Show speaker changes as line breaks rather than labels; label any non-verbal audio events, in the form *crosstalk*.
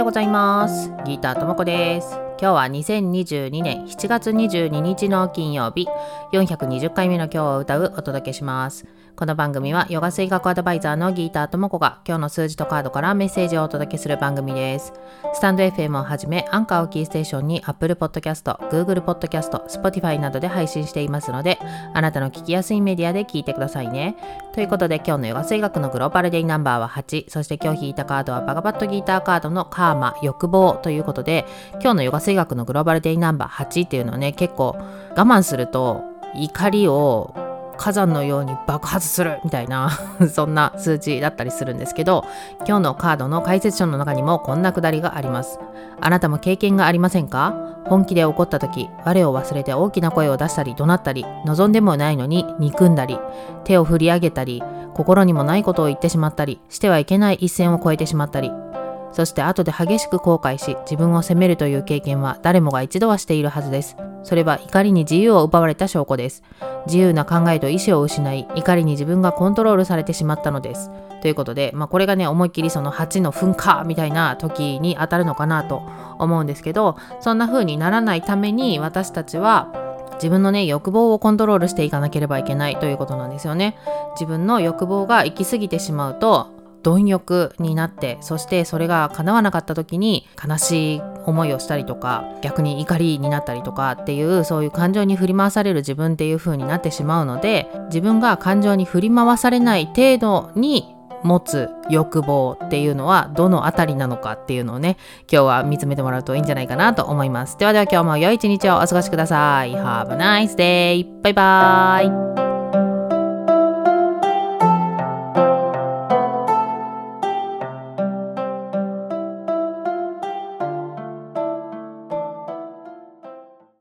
おようございます。ギターともこです。今日は2022年7月22日の金曜日420回目の今日を歌うお届けしますこの番組はヨガ水学アドバイザーのギーターともこが今日の数字とカードからメッセージをお届けする番組です。スタンド FM をはじめアンカーをキーステーションに Apple Podcast、Google Podcast、Spotify などで配信していますのであなたの聞きやすいメディアで聞いてくださいね。ということで今日のヨガ水学のグローバルデイナンバーは8そして今日引いたカードはバガバットギーターカードのカーマ、欲望ということで今日のヨガ水学のグローバルデイナンバー8っていうのはね結構我慢すると怒りを火山のように爆発するみたいな *laughs* そんな数値だったりするんですけど今日のカードの解説書の中にもこんなくだりがあります。あなたも経験がありませんか？本気で怒った時我を忘れて大きな声を出したり怒鳴ったり望んでもないのに憎んだり手を振り上げたり心にもないことを言ってしまったりしてはいけない一線を越えてしまったりそして後で激しく後悔し自分を責めるという経験は誰もが一度はしているはずです。それは怒りに自由を奪われた証拠です。自由な考えと意思を失い怒りに自分がコントロールされてしまったのです。ということで、まあ、これがね思いっきりその8の噴火みたいな時に当たるのかなと思うんですけどそんな風にならないために私たちは自分のね欲望をコントロールしていかなければいけないということなんですよね。自分の欲望が行き過ぎてしまうと貪欲になってそしてそれが叶わなかった時に悲しい思いをしたりとか逆に怒りになったりとかっていうそういう感情に振り回される自分っていう風になってしまうので自分が感情に振り回されない程度に持つ欲望っていうのはどのあたりなのかっていうのをね今日は見つめてもらうといいんじゃないかなと思います。ではでは今日も良い一日をお過ごしください。Have a nice day! バイバーイ。